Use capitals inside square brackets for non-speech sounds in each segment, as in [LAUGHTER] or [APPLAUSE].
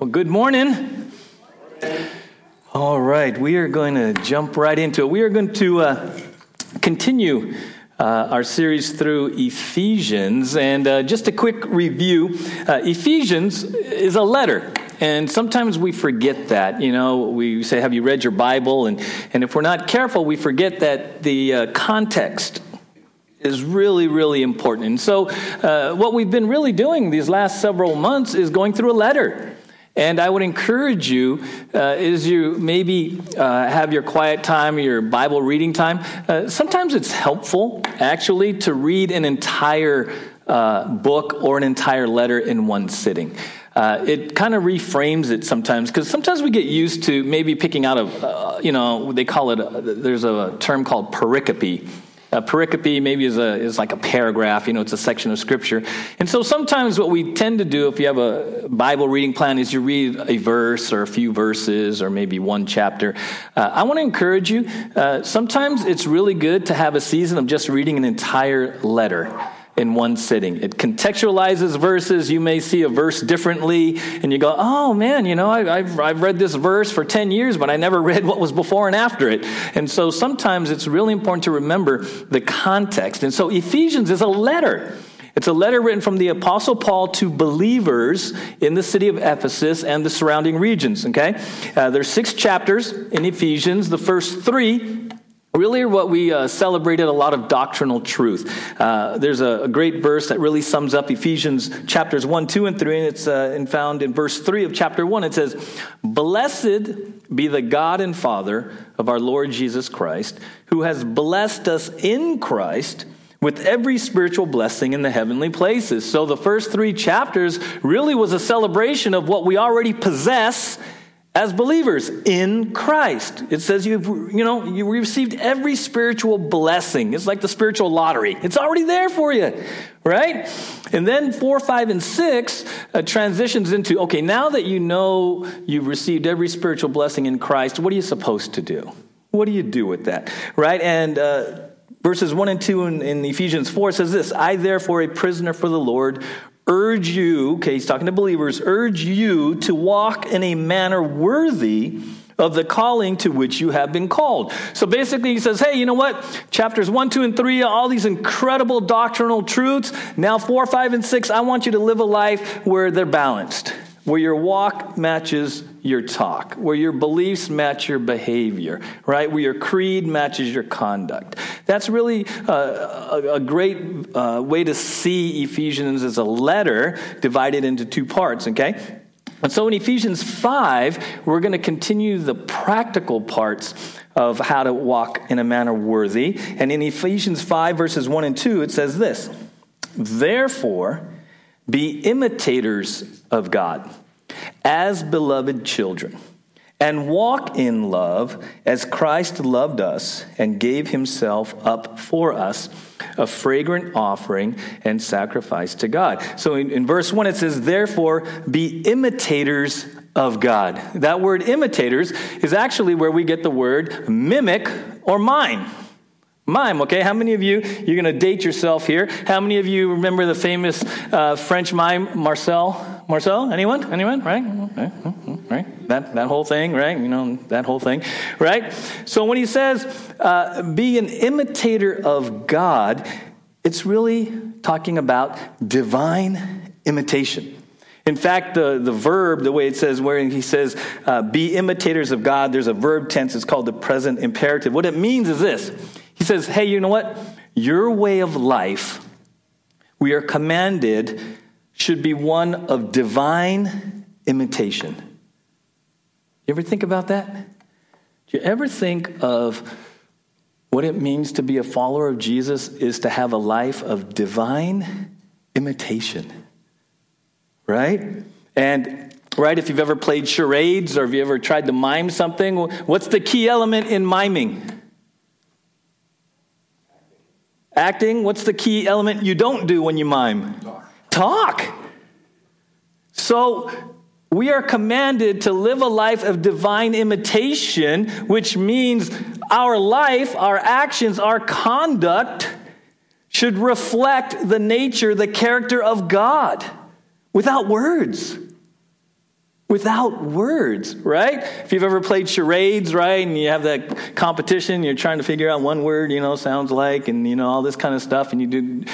Well, good morning. All right, we are going to jump right into it. We are going to uh, continue uh, our series through Ephesians. And uh, just a quick review uh, Ephesians is a letter. And sometimes we forget that. You know, we say, Have you read your Bible? And, and if we're not careful, we forget that the uh, context is really, really important. And so, uh, what we've been really doing these last several months is going through a letter. And I would encourage you, uh, as you maybe uh, have your quiet time, your Bible reading time, uh, sometimes it's helpful actually to read an entire uh, book or an entire letter in one sitting. Uh, it kind of reframes it sometimes because sometimes we get used to maybe picking out of, uh, you know, they call it, there's a term called pericope a pericope maybe is, a, is like a paragraph, you know, it's a section of scripture. And so sometimes what we tend to do if you have a Bible reading plan is you read a verse or a few verses or maybe one chapter. Uh, I want to encourage you, uh, sometimes it's really good to have a season of just reading an entire letter in one sitting. It contextualizes verses. You may see a verse differently, and you go, oh man, you know, I, have I've read this verse for 10 years, but I never [LAUGHS] read what was before and after it. And so sometimes it's really important to remember the context. And so Ephesians is a letter. It's a letter written from the Apostle Paul to believers in the city of Ephesus and the surrounding regions. Okay? Uh, there's six chapters in Ephesians. The first three really what we uh, celebrated a lot of doctrinal truth. Uh, there's a, a, great verse that really sums up ephesians chapters 1 2 and 3 and it's uh, found in verse 3 of chapter 1 it says blessed be the god and father of our lord jesus christ who has blessed us in christ with every spiritual blessing in the heavenly places. So the first three chapters really was a celebration of what we already possess as believers in Christ. It says you've, you know, you received every spiritual blessing. It's like the spiritual lottery. It's already there for you, right? And then four, five, and six uh, transitions into, okay, now that you know you've received every spiritual blessing in Christ, what are you supposed to do? What do you do with that, right? And, uh, Verses 1 and 2 in, in Ephesians 4 says this I, therefore, a prisoner for the Lord, urge you, okay, he's talking to believers, urge you to walk in a manner worthy of the calling to which you have been called. So basically, he says, hey, you know what? Chapters 1, 2, and 3, all these incredible doctrinal truths. Now, 4, 5, and 6, I want you to live a life where they're balanced, where your walk matches your talk, where your beliefs match your behavior, right? Where your creed matches your conduct. That's really uh, a, a, great uh, way to see Ephesians as a letter divided into two parts, okay? And so in Ephesians 5, we're going to continue the practical parts of how to walk in a manner worthy. And in Ephesians 5, verses 1 and 2, it says this Therefore, be imitators of God as beloved children and walk in love as Christ loved us and gave himself up for us, a fragrant offering and sacrifice to God. So in, in, verse 1, it says, Therefore, be imitators of God. That word imitators is actually where we get the word mimic or mime. Mime, okay? How many of you, you're going to date yourself here. How many of you remember the famous uh, French mime, Marcel? Marcel? Anyone? Anyone? Right? Right? That, that whole thing, right? You know, that whole thing, right? So when he says, uh, be an imitator of God, it's really talking about divine imitation. In fact, the, the verb, the way it says, where he says, uh, be imitators of God, there's a verb tense, it's called the present imperative. What it means is this He says, hey, you know what? Your way of life, we are commanded should be one of divine imitation. You ever think about that? Do you ever think of what it means to be a follower of Jesus is to have a life of divine imitation? Right? And right, if you've ever played charades or if you ever tried to mime something, what's the key element in miming? Acting. What's the key element you don't do when you mime? talk. So we are commanded to live a life of divine imitation, which means our life, our actions, our conduct should reflect the nature, the character of God without words. Without words, right? If you've ever played charades, right, and you have that competition, you're trying to figure out one word, you know, sounds like, and, you know, all this kind of stuff, and you do.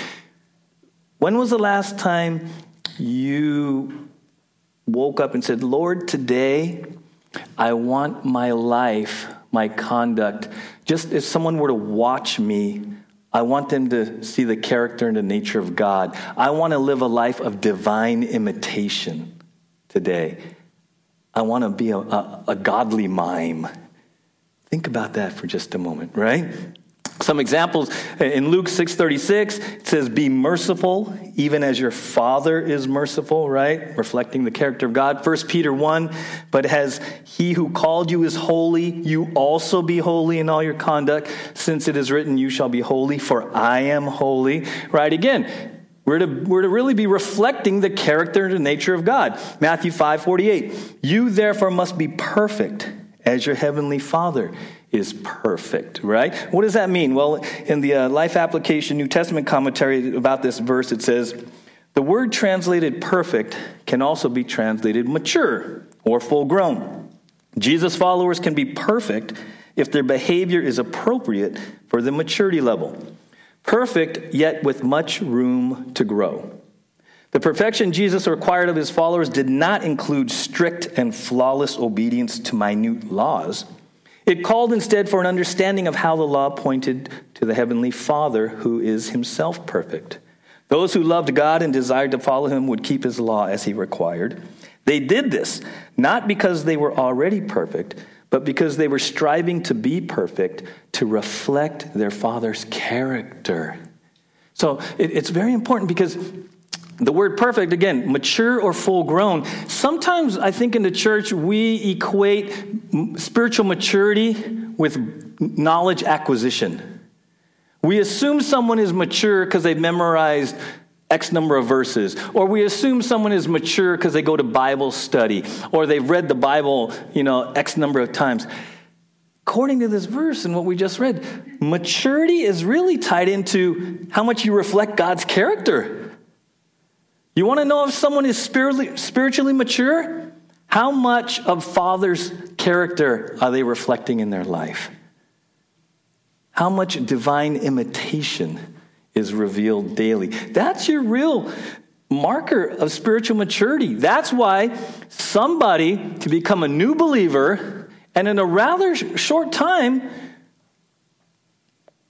When was the last time you woke up and said, Lord, today I want my life, my conduct, just if someone were to watch me, I want them to see the character and the nature of God. I want to live a life of divine imitation today. I want to be a, a, a godly mime. Think about that for just a moment, right? Some examples in Luke 6:36 it says be merciful even as your father is merciful, right? Reflecting the character of God. 1 Peter 1, but as he who called you is holy, you also be holy in all your conduct, since it is written you shall be holy for I am holy. Right again, we're to, we're to really be reflecting the character and the nature of God. Matthew 5 48. You therefore must be perfect as your heavenly Father is perfect, right? What does that mean? Well, in the uh, Life Application New Testament commentary about this verse, it says, the word translated perfect can also be translated mature or full grown. Jesus' followers can be perfect if their behavior is appropriate for the maturity level. Perfect, yet with much room to grow. The perfection Jesus required of his followers did not include strict and flawless obedience to minute laws. It called instead for an understanding of how the law pointed to the Heavenly Father, who is himself perfect. Those who loved God and desired to follow him would keep his law as he required. They did this not because they were already perfect, but because they were striving to be perfect to reflect their Father's character. So it, it's very important because the word perfect, again, mature or full grown. Sometimes I think in the church we equate spiritual maturity with knowledge acquisition. We assume someone is mature because they've memorized X number of verses, or we assume someone is mature because they go to Bible study, or they've read the Bible, you know, X number of times. According to this verse and what we just read, maturity is really tied into how much you reflect God's character. You want to know if someone is spiritually, spiritually mature? How much of Father's character are they reflecting in their life? How much divine imitation is revealed daily? That's your real marker of spiritual maturity. That's why somebody to become a new believer and in a rather short time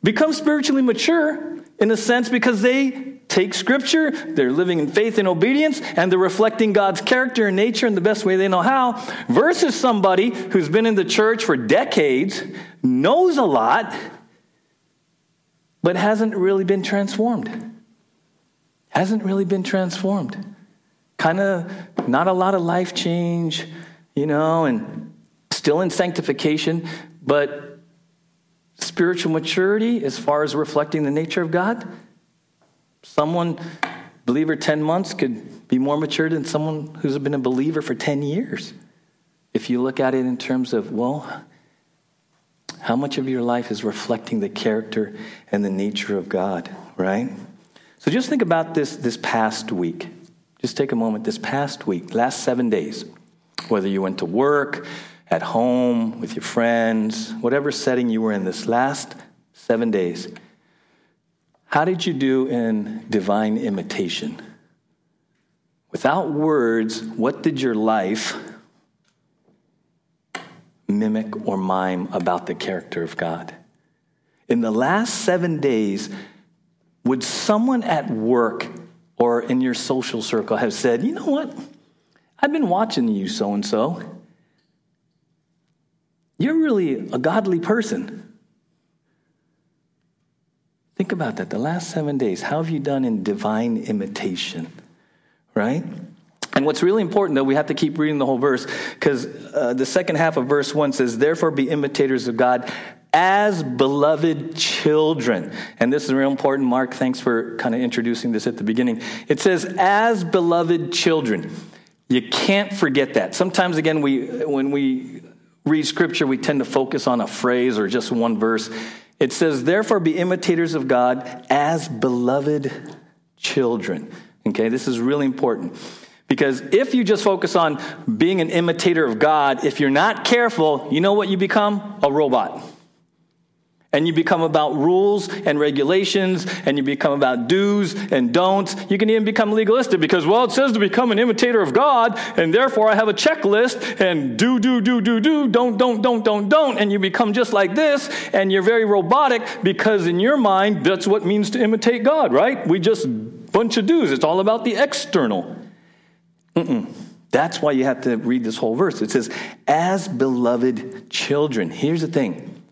become spiritually mature in a sense because they take scripture, they're living in faith and obedience, and they're reflecting God's character and nature in the best way they know how, versus somebody who's been in the church for decades, knows a lot, but hasn't really been transformed. Hasn't really been transformed. Kind of not a lot of life change, you know, and still in sanctification, but spiritual maturity as far as reflecting the nature of God Someone, believer 10 months, could be more mature than someone who's been a believer for 10 years. If you look at it in terms of, well, how much of your life is reflecting the character and the nature of God, right? So just think about this this past week. Just take a moment this past week, last seven days, whether you went to work, at home, with your friends, whatever setting you were in this last seven days. How did you do in divine imitation? Without words, what did your life mimic or mime about the character of God? In the last seven days, would someone at work or in your social circle have said, you know what? I've been watching you, so and so. You're really a godly person. Think about that. The last seven days, how have you done in divine imitation? Right? And what's really important, though, we have to keep reading the whole verse because uh, the second half of verse 1 says, Therefore be imitators of God as beloved children. And this is real important. Mark, thanks for kind of introducing this at the beginning. It says, As beloved children. You can't forget that. Sometimes, again, we, when we read scripture, we tend to focus on a phrase or just one verse. It says, therefore, be imitators of God as beloved children. Okay, this is really important Because if you just focus on being an imitator of God, if you're not careful, you know what you become? A robot. And you become about rules and regulations, and you become about do's and don'ts. You can even become legalistic because, well, it says to become an imitator of God, and therefore I have a checklist, and do, do, do, do, do, don't, don't, don't, don't, don't. And you become just like this, and you're very robotic because in your mind, that's what means to imitate God, right? We just bunch of do's. It's all about the external. Mm-mm. That's why you have to read this whole verse. It says, as beloved children. Here's the thing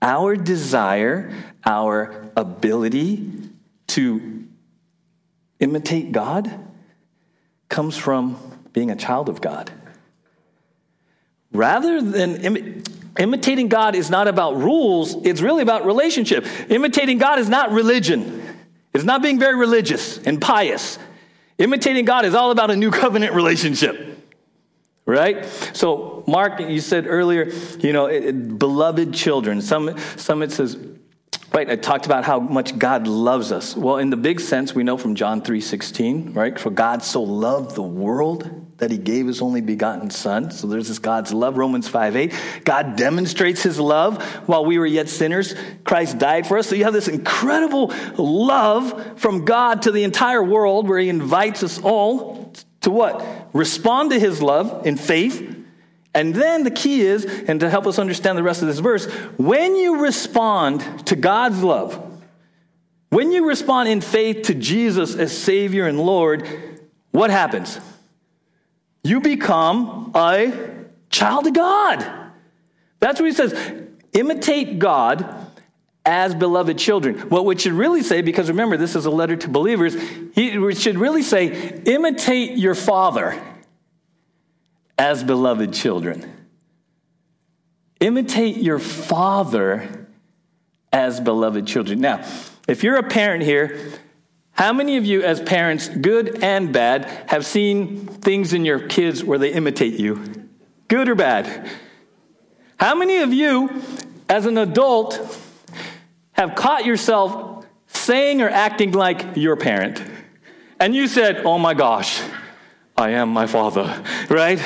our desire, our ability to imitate God comes from being a child of God. Rather than Im- imitating God is not about rules, it's really about relationship. Imitating God is not religion. It's not being very religious and pious. Imitating God is all about a new covenant relationship. Right? So, Mark, you said earlier, you know, it, it, beloved children. Some, some it says, right, I talked about how much God loves us. Well, in the big sense, we know from John 3 16, right? For God so loved the world that he gave his only begotten son. So there's this God's love, Romans 5 8. God demonstrates his love while we were yet sinners. Christ died for us. So you have this incredible love from God to the entire world where he invites us all to what? Respond to his love in faith. And then the key is, and to help us understand the rest of this verse, when you respond to God's love, when you respond in faith to Jesus as Savior and Lord, what happens? You become a child of God. That's what he says. Imitate God as beloved children. What should really say, because remember, this is a letter to believers, he should really say, imitate your father as beloved children. Imitate your father as beloved children. Now, if you're a parent here, how many of you, as parents, good and bad, have seen things in your kids where they imitate you? Good or bad? How many of you, as an adult, have caught yourself saying or acting like your parent? And you said, Oh my gosh, I am my father, right?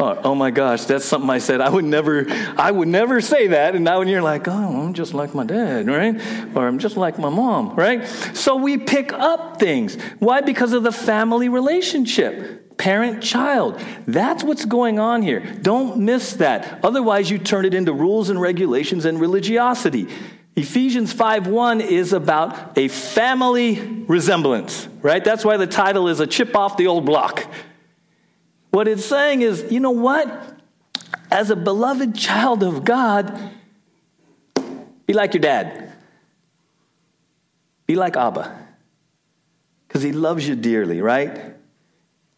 Oh, oh, my gosh, that's something I said. I would never, I would never say that. And now when you're like, oh, I'm just like my dad, right? Or I'm just like my mom, right? So we pick up things. Why? Because of the family relationship. Parent child. That's what's going on here. Don't miss that. Otherwise, you turn it into rules and regulations and religiosity. Ephesians 5:1 is about a family resemblance, right? That's why the title is a chip off the old block. What it's saying is, you know what? As a beloved child of God, be like your dad. Be like Abba. Because he loves you dearly, right?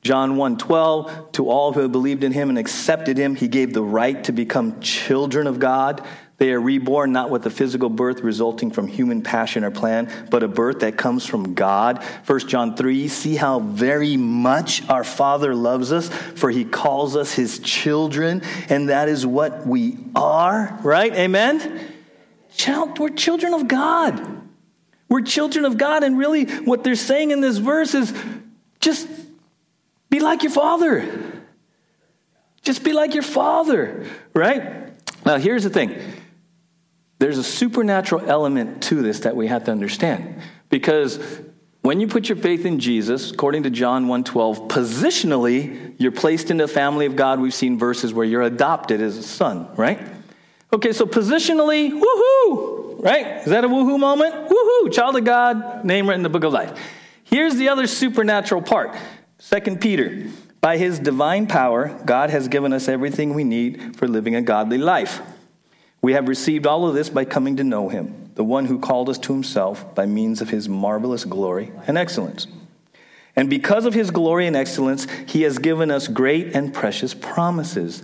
John 1:12 to all who believed in him and accepted him he gave the right to become children of God they are reborn not with a physical birth resulting from human passion or plan, but a birth that comes from God. 1 John 3 See how very much our Father loves us, for he calls us his children, and that is what we are, right? Amen? Child, we're children of God. We're children of God, and really what they're saying in this verse is just be like your Father. Just be like your Father, right? Now, here's the thing there's a supernatural element to this that we have to understand. Because when you put your faith in Jesus, according to John 1:12, positionally, you're placed in the family of God. We've seen verses where you're adopted as a son, right? Okay, so positionally, woohoo, right? Is that a woohoo moment? Woohoo, child of God, name written in the book of life. Here's the other supernatural part. Second Peter, by his divine power, God has given us everything we need for living a godly life. We have received all of this by coming to know him, the one who called us to himself by means of his marvelous glory and excellence. And because of his glory and excellence, he has given us great and precious promises.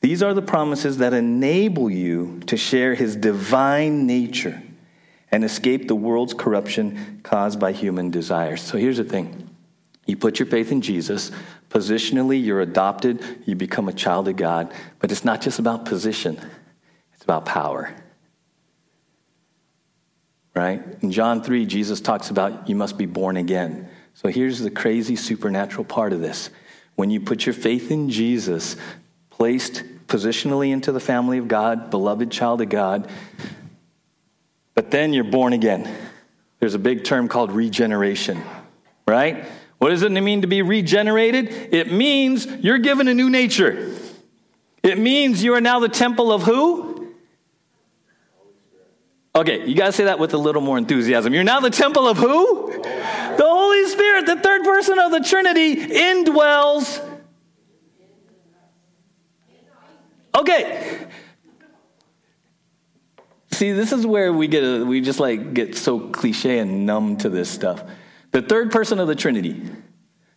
These are the promises that enable you to share his divine nature and escape the world's corruption caused by human desires. So here's the thing you put your faith in Jesus. Positionally, you're adopted, you become a child of God. But it's not just about position, it's about power. Right? In John 3, Jesus talks about you must be born again. So here's the crazy supernatural part of this. When you put your faith in Jesus, placed positionally into the family of God, beloved child of God, but then you're born again. There's a big term called regeneration, right? What does it mean to be regenerated? It means you're given a new nature. It means you are now the temple of who? Okay, you got to say that with a little more enthusiasm. You're now the temple of who? The Holy Spirit, the third person of the Trinity, indwells. Okay. See, this is where we get a, we just like get so cliche and numb to this stuff. The third person of the Trinity,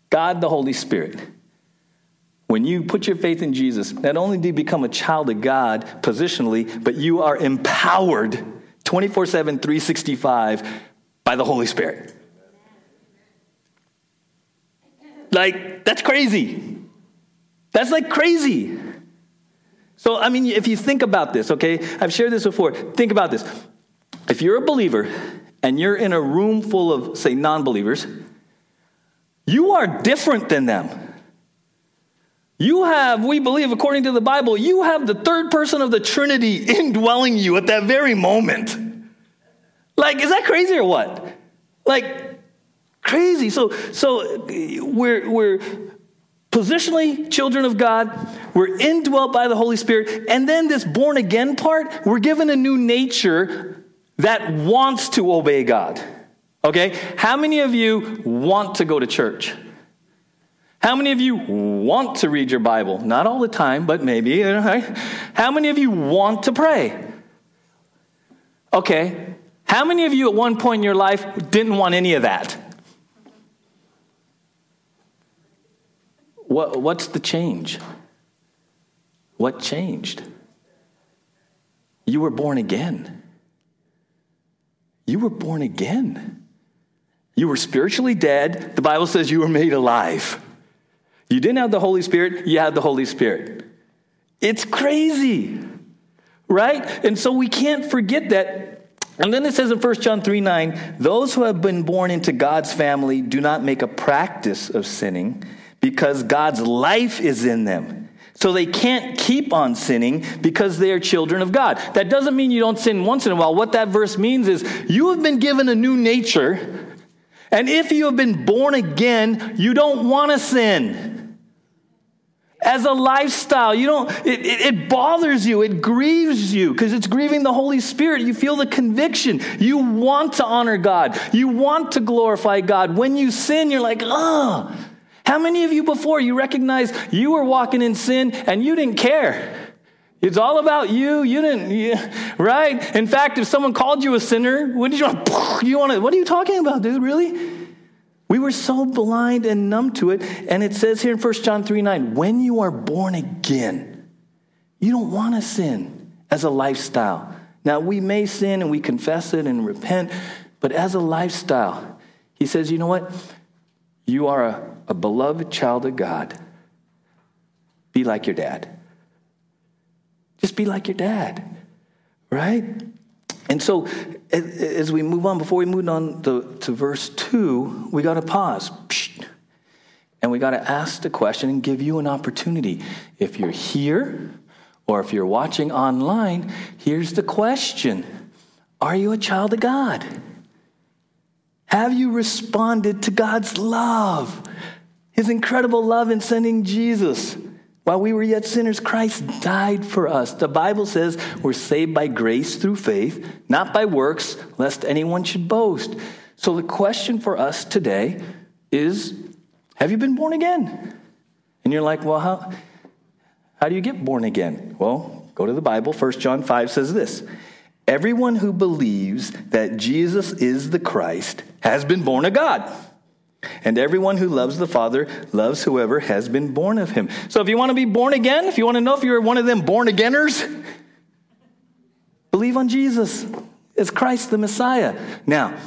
God the Holy Spirit. When you put your faith in Jesus, not only do you become a child of God positionally, but you are empowered 24 7, 365 by the Holy Spirit. Like, that's crazy. That's like crazy. So, I mean, if you think about this, okay, I've shared this before. Think about this. If you're a believer and you're in a room full of, say, non believers, you are different than them. You have, we believe, according to the Bible, you have the third person of the Trinity [LAUGHS] indwelling you at that very moment. Like, is that crazy or what? Like, crazy. So, so we're, we're positionally children of God. We're indwelt by the Holy Spirit. And then this born again part, we're given a new nature that wants to obey God. Okay? How many of you want to go to church? How many of you want to read your Bible? Not all the time, but maybe. [LAUGHS] How many of you want to pray? Okay. How many of you at one point in your life didn't want any of that? What, what's the change? What changed? You were born again. You were born again. You were spiritually dead. The Bible says you were made alive. You didn't have the Holy Spirit, you had the Holy Spirit. It's crazy, right? And so we can't forget that. And then it says in 1 John 3 9, those who have been born into God's family do not make a practice of sinning because God's life is in them. So they can't keep on sinning because they are children of God. That doesn't mean you don't sin once in a while. What that verse means is you have been given a new nature. And if you have been born again, you don't want to sin as a lifestyle. You don't, it, it, it bothers you, it grieves you because it's grieving the Holy Spirit. You feel the conviction. You want to honor God, you want to glorify God. When you sin, you're like, oh. How many of you before you recognize you were walking in sin and you didn't care? It's all about you. You didn't, you, right? In fact, if someone called you a sinner, did you want? [LAUGHS] You want to? What are you talking about, dude? Really? We were so blind and numb to it. And it says here in 1 John 3 9, when you are born again, you don't want to sin as a lifestyle. Now, we may sin and we confess it and repent, but as a lifestyle, he says, you know what? You are a, a beloved child of God. Be like your dad. Just be like your dad, right? And so, as we move on, before we move on to, to verse 2, we got to pause. And we got to ask the question and give you an opportunity. If you're here or if you're watching online, here's the question Are you a child of God? Have you responded to God's love? His incredible love in sending Jesus. While we were yet sinners, Christ died for us. The Bible says we're saved by grace through faith, not by works, lest anyone should boast. So the question for us today is Have you been born again? And you're like, Well, how, how do you get born again? Well, go to the Bible. 1 John 5 says this Everyone who believes that Jesus is the Christ has been born of God. And everyone who loves the Father loves whoever has been born of him. So if you want to be born again, if you want to know if you're one of them born againers, believe on Jesus as Christ the Messiah. Now,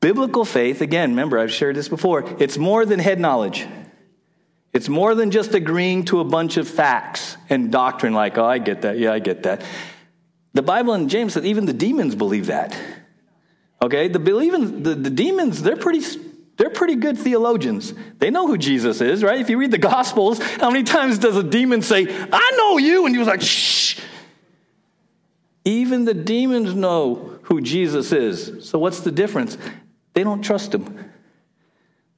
biblical faith, again, remember, I've shared this before, it's more than head knowledge. It's more than just agreeing to a bunch of facts and doctrine, like, oh, I get that. Yeah, I get that. The Bible and James said even the demons believe that. Okay? The believing the, the demons, they're pretty they're pretty good theologians. They know who Jesus is, right? If you read the Gospels, how many times does a demon say, I know you? And he was like, shh. Even the demons know who Jesus is. So what's the difference? They don't trust him.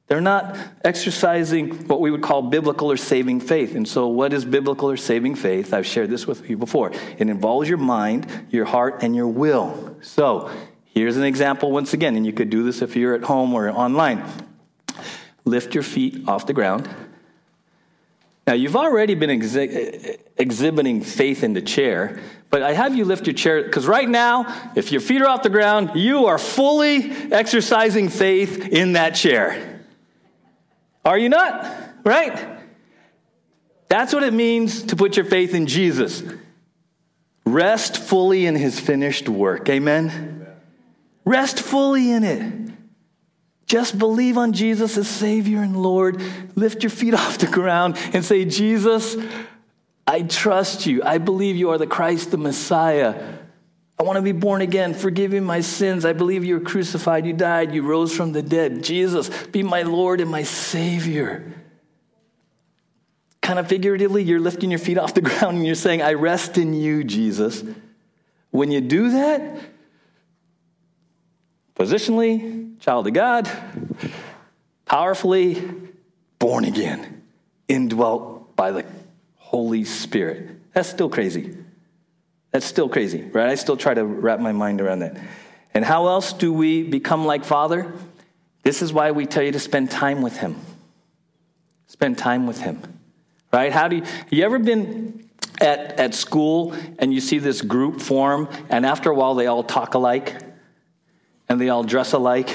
They're not exercising what we would call biblical or saving faith. And so, what is biblical or saving faith? I've shared this with you before. It involves your mind, your heart, and your will. So, here's an example once again, and you could do this if you're at home or online. Lift your feet off the ground. Now, you've already been exhi- exhibiting faith in the chair, but I have you lift your chair because right now, if your feet are off the ground, you are fully exercising faith in that chair. Are you not? Right? That's what it means to put your faith in Jesus. Rest fully in his finished work. Amen? Rest fully in it. Just believe on Jesus as Savior and Lord. Lift your feet [LAUGHS] off the ground and say, Jesus, I trust you. I believe you are the Christ, the Messiah. I want to be born again. Forgive me my sins. I believe you were crucified, you died, you rose from the dead. Jesus, be my Lord and my Savior. Kind of figuratively, you're lifting your feet off the [LAUGHS] ground and you're saying, I rest in you, Jesus. When you do that, positionally, child of God, powerfully, born again, indwelt by the Holy Spirit. That's still crazy. That's still crazy, right? I still try to wrap my mind around that. And how else do we become like Father? This is why we tell you to spend time with Him. Spend time with Him, right? How do you, have you ever been at, at school and you see this group form, and after a while they all talk alike, and they all dress alike,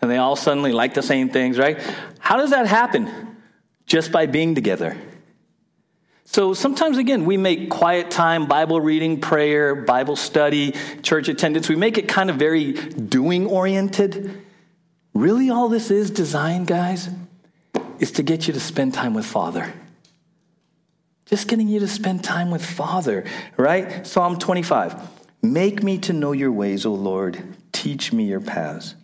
and they all suddenly like the same things, right? How does that happen? Just by being together. So sometimes, again, we make quiet time, Bible reading, prayer, Bible study, church attendance, we make it kind of very doing oriented. Really, all this is designed, guys, is to get you to spend time with Father. Just getting you to spend time with Father, right? Psalm 25 Make me to know your ways, O Lord. Teach me your paths.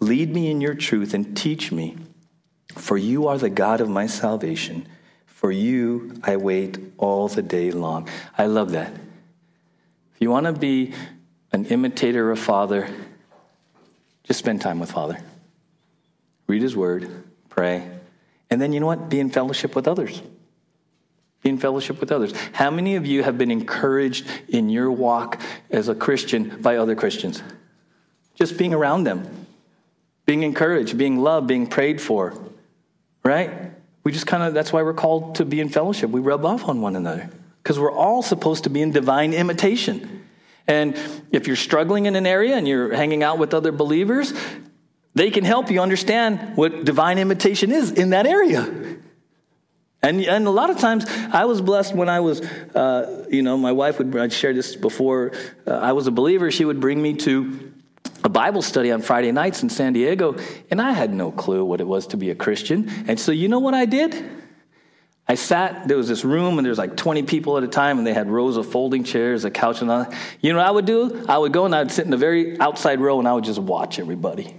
Lead me in your truth and teach me, for you are the God of my salvation. For you I wait all the day long. I love that. If you want to be an imitator of Father, just spend time with Father. Read His Word, pray, and then you know what? Be in fellowship with others. Be in fellowship with others. How many of you have been encouraged in your walk as a Christian by other Christians? Just being around them, being encouraged, being loved, being prayed for, right? We just kind of, that's why we're called to be in fellowship. We rub off on one another because we're all supposed to be in divine imitation. And if you're struggling in an area and you're hanging out with other believers, they can help you understand what divine imitation is in that area. And, and a lot of times, I was blessed when I was, uh, you know, my wife would, I'd share this before uh, I was a believer, she would bring me to a Bible study on Friday nights in San Diego, and I had no clue what it was to be a Christian. And so, you know what I did? I sat, there was this room, and there was like 20 people at a time, and they had rows of folding chairs, a couch, and all that. You know what I would do? I would go and I would sit in the very outside row, and I would just watch everybody.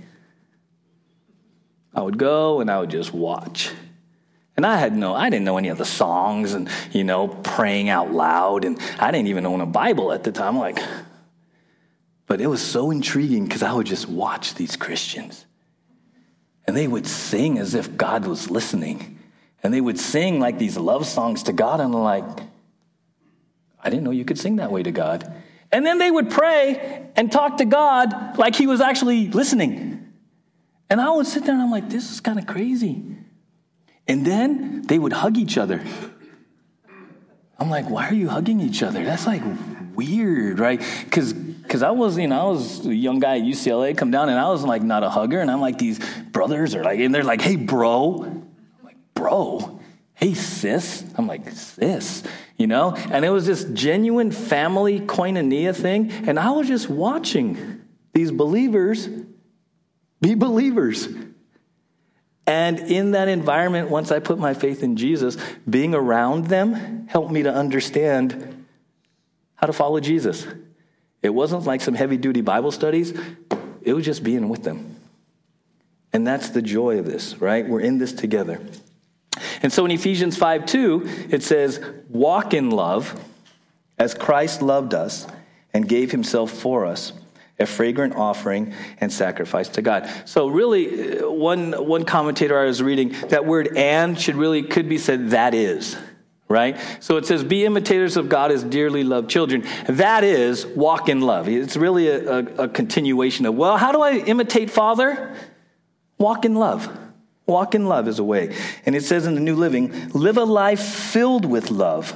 I would go and I would just watch. And I had no, I didn't know any of the songs and, you know, praying out loud. And I didn't even own a Bible at the time. I'm like, but it was so intriguing because I would just watch these Christians. And they would sing as if God was listening. And they would sing like these love songs to God. And I'm like, I didn't know you could sing that way to God. And then they would pray and talk to God like he was actually listening. And I would sit there and I'm like, this is kind of crazy. And then they would hug each other. I'm like, why are you hugging each other? That's like weird, right? Because because I was, you know, I was a young guy at UCLA, come down, and I was like not a hugger, and I'm like these brothers are like, and they're like, hey, bro, I'm like, bro, hey, sis, I'm like, sis, you know, and it was this genuine family koinonia thing, and I was just watching these believers be believers. And in that environment, once I put my faith in Jesus, being around them helped me to understand how to follow Jesus. It wasn't like some heavy duty Bible studies, it was just being with them. And that's the joy of this, right? We're in this together. And so in Ephesians 5 2, it says, Walk in love as Christ loved us and gave himself for us, a fragrant offering and sacrifice to God. So really, uh, one, one commentator I was reading, that word and should really, could be said, that is right? So it says, Be imitators of God as dearly loved children. That is, walk in love. It's really a, a, a, continuation of, well, how do I imitate Father? Walk in love. Walk in love is a way. And it says in the New Living, live a life filled with love,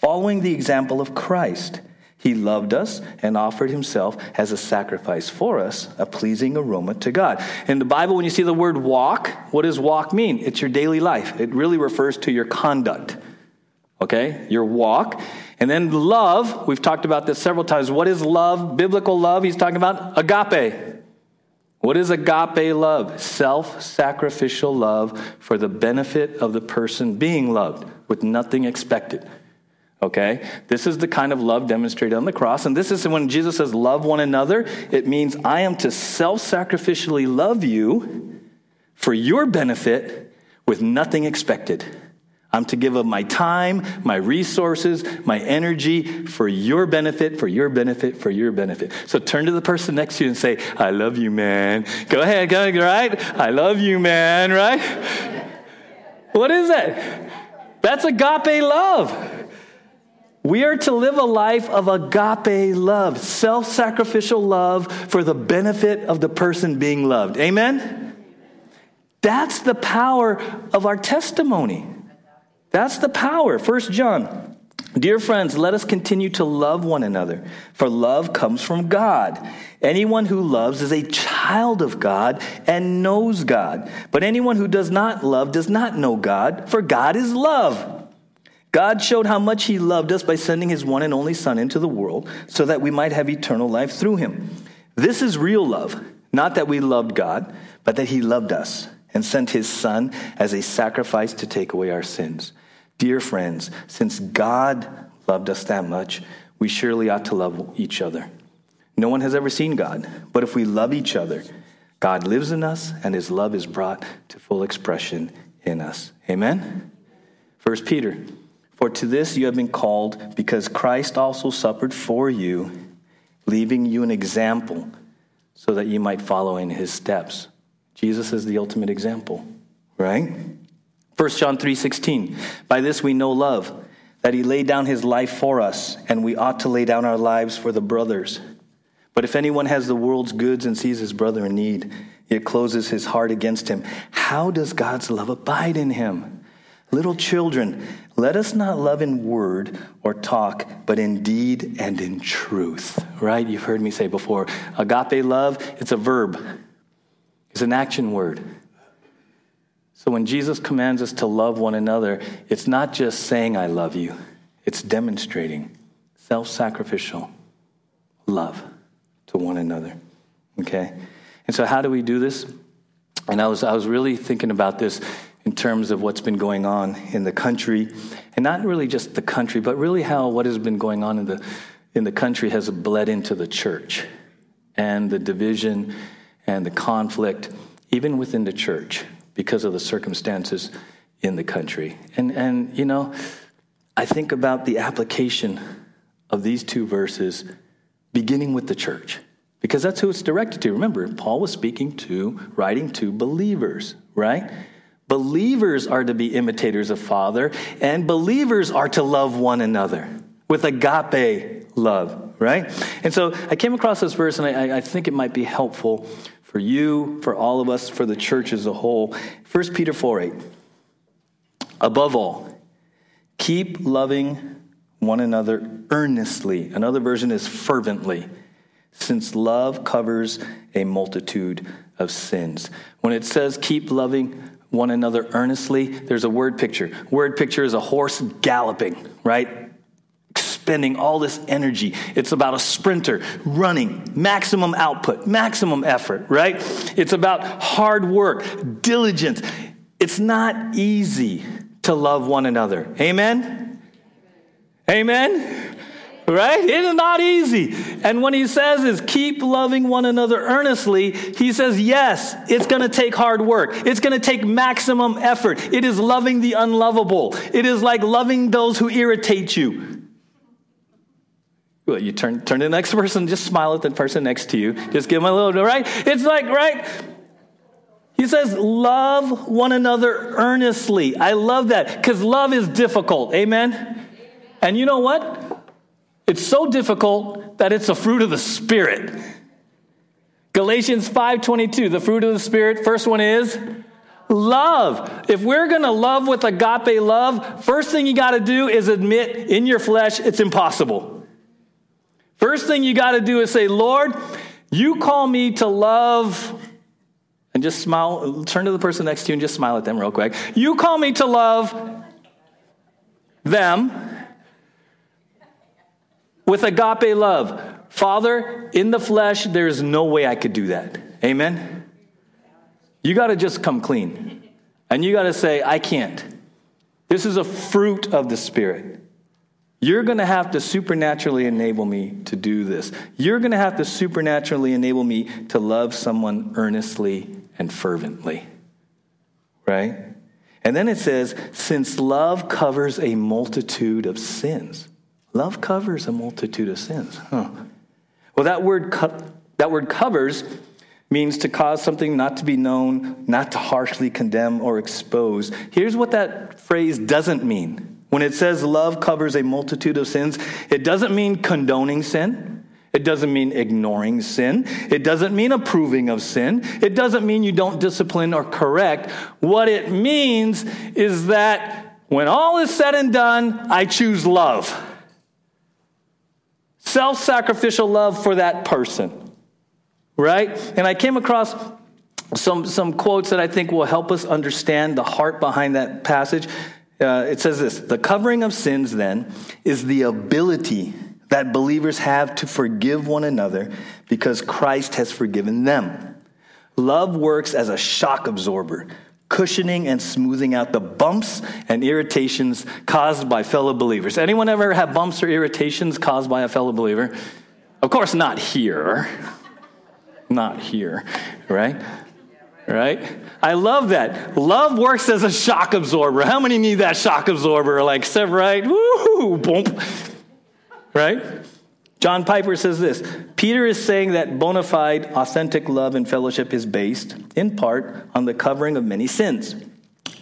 following the example of Christ. He loved us and offered himself as a sacrifice for us, a pleasing aroma to God. In the Bible, when you see the word walk, what does walk mean? It's your daily life. It really refers to your conduct okay? Your walk. And then love, we've talked about this several times. What is love? Biblical love, he's talking about agape. What is agape love? Self sacrificial love for the benefit of the person being loved with nothing expected. Okay? This is the kind of love demonstrated on the cross. And this is when Jesus says, Love one another. It means I am to self sacrificially love you for your benefit with nothing expected. I'm to give of my time, my resources, my energy for your benefit, for your benefit, for your benefit. So turn to the person next to you and say, I love you, man. Go ahead, go ahead, right? I love you, man, right? What is that? That's agape love. We are to live a life of agape love, self sacrificial love for the benefit of the person being loved. Amen? That's the power of our testimony. That's the power. First John. Dear friends, let us continue to love one another, for love comes from God. Anyone who loves is a child of God and knows God. But anyone who does not love does not know God, for God is love. God showed how much He loved us by sending His one and only Son into the world so that we might have eternal life through Him. This is real love, not that we loved God, but that He loved us and sent His Son as a sacrifice to take away our sins. Dear friends, since God loved us that much, we surely ought to love each other. No one has ever seen God, but if we love each other, God lives in us and his love is brought to full expression in us. Amen? First Peter, for to this you have been called because Christ also suffered for you, leaving you an example so that you might follow in his steps. Jesus is the ultimate example, right? 1 John 3:16 By this we know love that he laid down his life for us and we ought to lay down our lives for the brothers. But if anyone has the world's goods and sees his brother in need, yet closes his heart against him, how does God's love abide in him? Little children, let us not love in word or talk, but in deed and in truth. Right? You've heard me say before, agape love, it's a verb. It's an action word. So when Jesus commands us to love one another, it's not just saying, I love you, it's demonstrating self sacrificial love to one another. Okay? And so, how do we do this? And I was, I was really thinking about this in terms of what's been going on in the country, and not really just the country, but really how what has been going on in the, in the country has bled into the church and the division and the conflict, even within the church because of the circumstances in the country. And, and you know, I think about the application of these two verses beginning with the church because that's who it's directed to. Remember, Paul was speaking to, writing to believers, right? Believers are to be imitators of Father, and believers are to love one another with agape love, right? And so I came across this verse, and I, I think it might be helpful for you, for all of us, for the church as a whole. 1 Peter 4 8. Above all, keep loving one another earnestly. Another version is fervently, since love covers a multitude of sins. When it says keep loving one another earnestly, there's a word picture. Word picture is a horse galloping, right? Spending all this energy. It's about a sprinter running, maximum output, maximum effort, right? It's about hard work, diligence. It's not easy to love one another. Amen? Amen? Right? It is not easy. And when he says is keep loving one another earnestly, he says, yes, it's going to take hard work. It's going to take maximum effort. It is loving the unlovable. It is like loving those who irritate you. Well, you turn, turn to the next person, just smile at the person next to you. Just give them a little, right? It's like, right? He says, love one another earnestly. I love that because love is difficult. Amen? And you know what? It's so difficult that it's a fruit of the Spirit. Galatians 5:22, the fruit of the Spirit, first one is love. If we're going to love with agape love, first thing you got to do is admit in your flesh it's impossible. First thing you got to do is say, "Lord, you call me to love and just smile, turn to the person next to you and just smile at them real quick. You call me to love them with agape love. Father, in the flesh, there's no way I could do that. Amen? You got to just come clean. And you got to say, I can't. This is a fruit of the Spirit. You're going to have to supernaturally enable me to do this. You're going to have to supernaturally enable me to love someone earnestly and fervently. Right? And then it says, since love covers a multitude of sins. Love covers a multitude of sins. Huh. Well, that word, co- that word covers means to cause something not to be known, not to harshly condemn or expose. Here's what that phrase doesn't mean. When it says love covers a multitude of sins, it doesn't mean condoning sin. It doesn't mean ignoring sin. It doesn't mean approving of sin. It doesn't mean you don't discipline or correct. What it means is that when all is said and done, I choose love self sacrificial love for that person. Right? And I came across some, some quotes that I think will help us understand the heart behind that passage. Uh, it says this The covering of sins, then, is the ability that believers have to forgive one another because Christ has forgiven them. Love works as a shock absorber, cushioning and smoothing out the bumps and irritations caused by fellow believers. Anyone ever have bumps or irritations caused by a fellow believer? Of course, not here. Not here, right? Right? I love that. Love works as a shock absorber. How many need that shock absorber? Like, right? Woo! Boom. Right? John Piper says this Peter is saying that bona fide, authentic love and fellowship is based, in part, on the covering of many sins.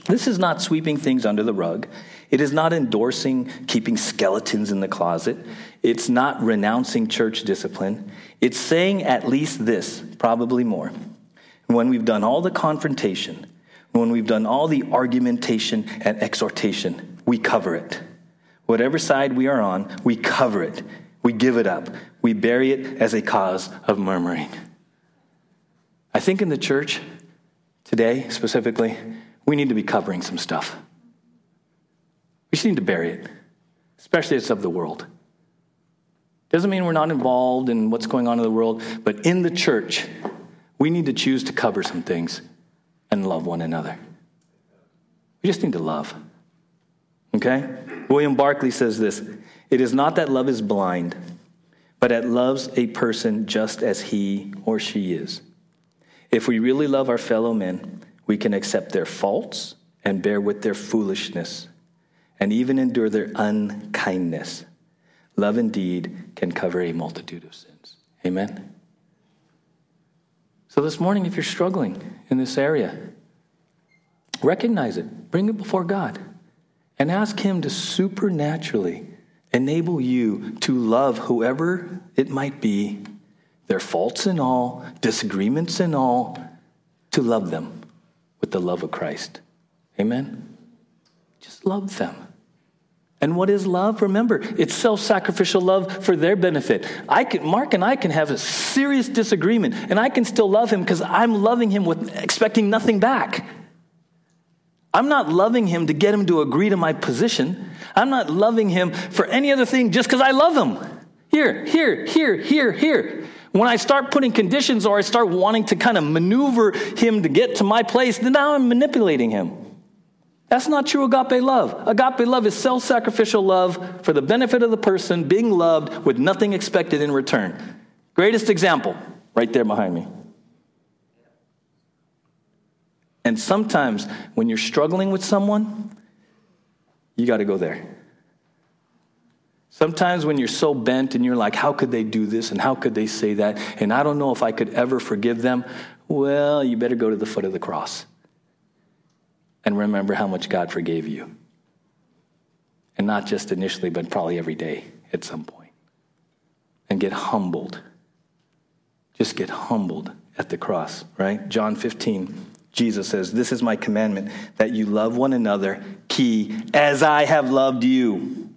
This is not sweeping things under the rug. It is not endorsing keeping skeletons in the closet. It's not renouncing church discipline. It's saying at least this, probably more. When we've done all the confrontation, when we've done all the argumentation and exhortation, we cover it. Whatever side we are on, we cover it we give it up. We bury it as a cause of murmuring. I think in the church today, specifically, we need to be covering some stuff. We just need to bury it, especially it's of the world. Doesn't mean we're not involved in what's going on in the world, but in the church, we need to choose to cover some things and love one another. We just need to love. Okay? William Barclay says this it is not that love is blind, but it loves a person just as he or she is. If we really love our fellow men, we can accept their faults and bear with their foolishness and even endure their unkindness. Love indeed can cover a multitude of sins. Amen. So this morning, if you're struggling in this area, recognize it, bring it before God, and ask Him to supernaturally enable you to love whoever it might be, their faults and all, disagreements and all, to love them with the love of Christ. Amen? Just love them. And what is love? Remember, it's self-sacrificial love for their benefit. I can, Mark and I can have a serious disagreement, and I can still love him because I'm loving him with expecting nothing back. I'm not loving him to get him to agree to my position. I'm not loving him for any other thing just because I love him. Here, here, here, here, here. When I start putting conditions or I start wanting to kind of maneuver him to get to my place, then now I'm manipulating him. That's not true agape love. Agape love is self sacrificial love for the benefit of the person being loved with nothing expected in return. Greatest example, right there behind me. And sometimes when you're struggling with someone, you got to go there. Sometimes when you're so bent and you're like, how could they do this and how could they say that? And I don't know if I could ever forgive them. Well, you better go to the foot of the cross and remember how much God forgave you. And not just initially, but probably every day at some point. And get humbled. Just get humbled at the cross, right? John 15. Jesus says, This is my commandment, that you love one another, key, as I have loved you.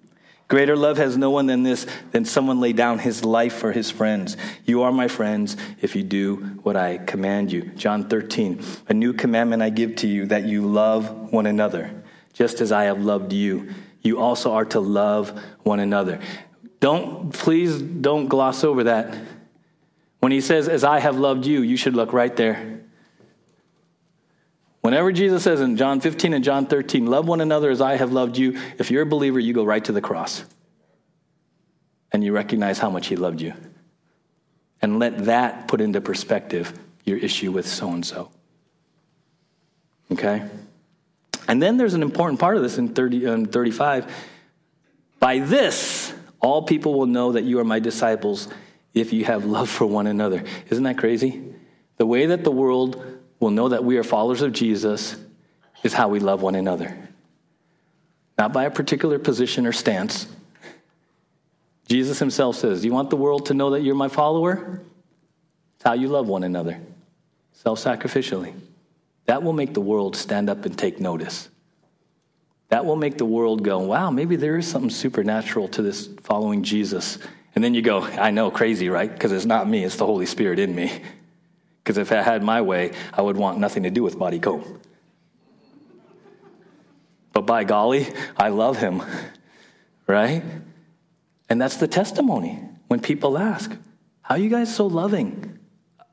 Greater love has no one than this, than someone lay down his life for his friends. You are my friends if you do what I command you. John 13, a new commandment I give to you, that you love one another, just as I have loved you. You also are to love one another. Don't, please don't gloss over that. When he says, as I have loved you, you should look right there. Whenever Jesus says in John 15 and John 13, love one another as I have loved you, if you're a believer, you go right to the cross. And you recognize how much he loved you. And let that put into perspective your issue with so and so. Okay? And then there's an important part of this in 30, um, 35. By this, all people will know that you are my disciples if you have love for one another. Isn't that crazy? The way that the world will know that we are followers of Jesus is how we love one another. Not by a particular position or stance. Jesus himself says, You want the world to know that you're my follower? It's how you love one another, self sacrificially. That will make the world stand up and take notice. That will make the world go, Wow, maybe there is something supernatural to this following Jesus. And then you go, I know, crazy, right? Because it's not me, it's the Holy Spirit in me. Because if I had my way, I would want nothing to do with Body Comb. But by golly, I love him, right? And that's the testimony when people ask, How are you guys so loving?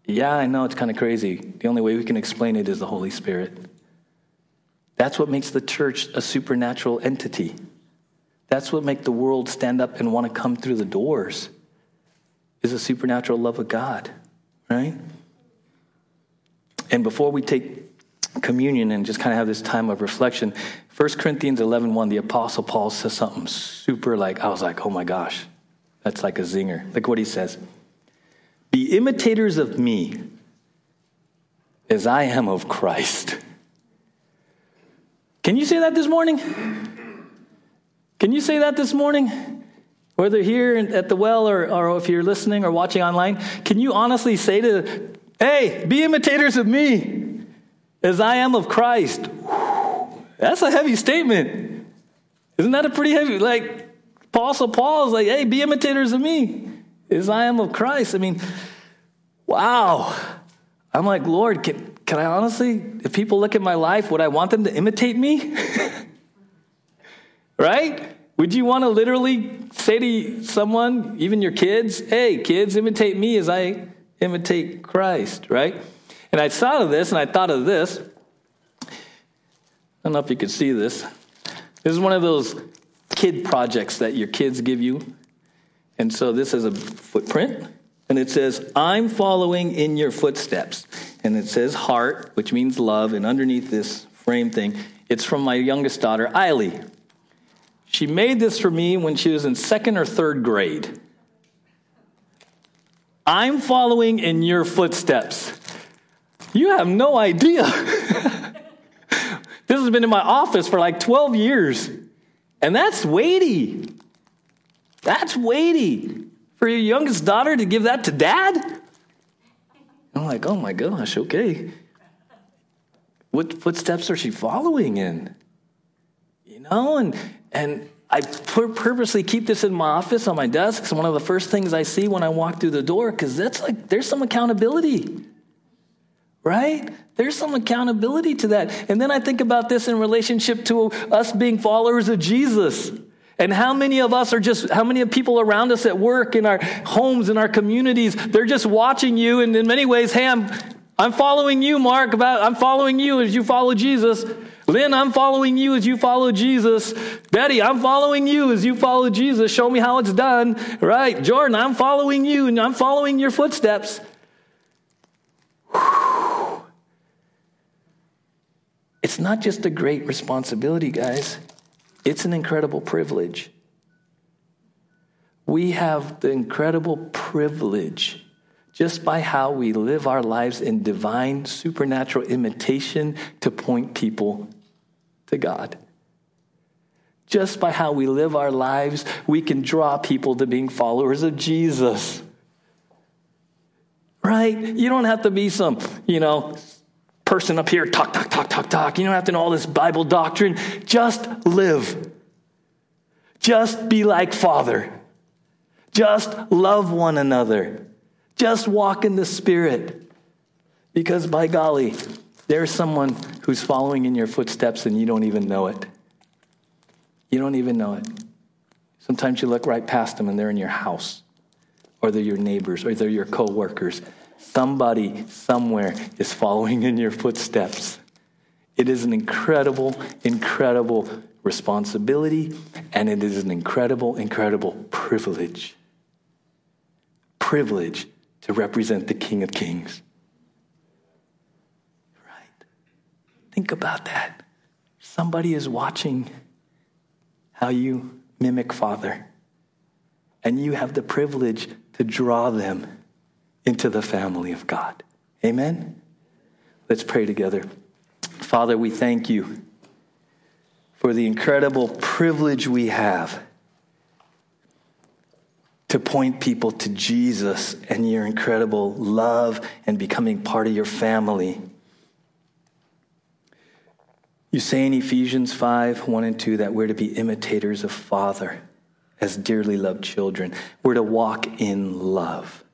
Yeah, I know it's kind of crazy. The only way we can explain it is the Holy Spirit. That's what makes the church a supernatural entity. That's what makes the world stand up and want to come through the doors. Is a supernatural love of God, right? And before we take communion and just kind of have this time of reflection, 1 Corinthians 11 1, the Apostle Paul says something super like, I was like, oh my gosh, that's like a zinger. Look what he says Be imitators of me as I am of Christ. Can you say that this morning? Can you say that this morning? Whether here at the well or, or if you're listening or watching online, can you honestly say to Hey, be imitators of me as I am of Christ. That's a heavy statement. Isn't that a pretty heavy? Like, Apostle Paul is like, hey, be imitators of me as I am of Christ. I mean, wow. I'm like, Lord, can, can I honestly, if people look at my life, would I want them to imitate me? [LAUGHS] right? Would you want to literally say to someone, even your kids, hey, kids, imitate me as I imitate Christ, right? And I thought of this and I thought of this. I don't know if you could see this. This is one of those kid projects that your kids give you. And so this is a footprint. And it says, I'm following in your footsteps. And it says heart, which means love. And underneath this frame thing, it's from my youngest daughter, Eiley. She made this for me when she was in second or third grade. I'm following in your footsteps. You have no idea. [LAUGHS] this has been in my office for like 12 years. And that's weighty. That's weighty. For your youngest daughter to give that to dad? I'm like, oh my gosh, okay. What footsteps are she following in? You know, and and I purposely keep this in my office on my desk. It's one of the first things I see when I walk through the door because that's like, there's some accountability, right? There's some accountability to that. And then I think about this in relationship to us being followers of Jesus. And how many of us are just, how many of people around us at work, in our homes, in our communities, they're just watching you. And in many ways, hey, I'm, I'm following you, Mark, about I'm following you as you follow Jesus. Lynn, I'm following you as you follow Jesus. Betty, I'm following you as you follow Jesus. Show me how it's done. Right. Jordan, I'm following you and I'm following your footsteps. Whew. It's not just a great responsibility, guys, it's an incredible privilege. We have the incredible privilege just by how we live our lives in divine supernatural imitation to point people to God. Just by how we live our lives, we can draw people to being followers of Jesus. Right? You don't have to be some, you know, person up here, talk, talk, talk, talk, talk. You don't have to know all this Bible doctrine. Just live. Just be like Father. Just love one another. Just walk in the Spirit. Because by golly, there's someone who's following in your footsteps and you don't even know it. You don't even know it. Sometimes you look right past them and they're in your house, or they're your neighbors, or they're your coworkers. Somebody somewhere is following in your footsteps. It is an incredible, incredible responsibility, and it is an incredible, incredible privilege. Privilege to represent the King of Kings. Right? Think about that. Somebody is watching how you mimic Father, and you have the privilege to draw them into the family of God. Amen? Let's pray together. Father, we thank you for the incredible privilege we have to point people to Jesus and your incredible love and becoming part of your family. You say in Ephesians 5 1 and 2 that we're to be imitators of Father as dearly loved children. We're to walk in love.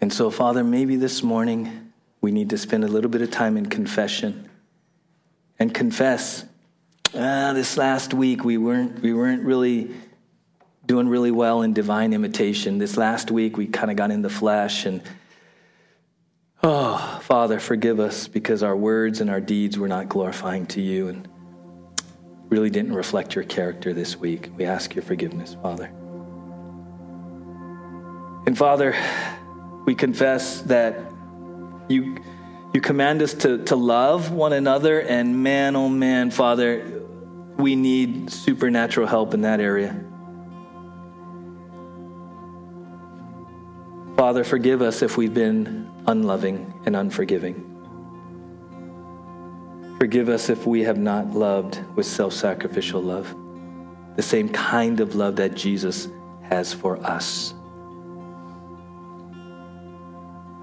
And so, Father, maybe this morning we need to spend a little bit of time in confession and confess. Ah, this last week we weren't, we weren't really doing really well in divine imitation. This last week, we kind of got in the flesh and, oh, Father, forgive us because our words and our deeds were not glorifying to you and really didn't reflect your character this week. We ask your forgiveness, Father. And Father, we confess that you, you command us to, to love one another, and man, oh man, Father, we need supernatural help in that area. Father, forgive us if we've been unloving and unforgiving. Forgive us if we have not loved with self sacrificial love, the same kind of love that Jesus has for us.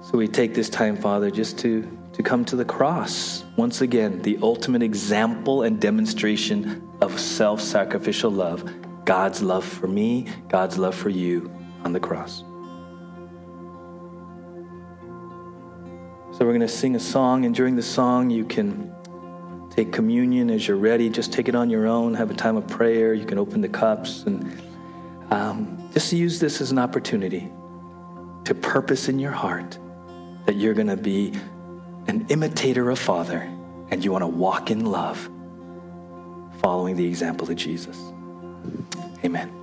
So we take this time, Father, just to, to come to the cross. Once again, the ultimate example and demonstration of self sacrificial love God's love for me, God's love for you on the cross. So we're going to sing a song, and during the song, you can take communion as you're ready. Just take it on your own, have a time of prayer. You can open the cups, and um, just use this as an opportunity to purpose in your heart that you're going to be an imitator of Father and you want to walk in love, following the example of Jesus. Amen.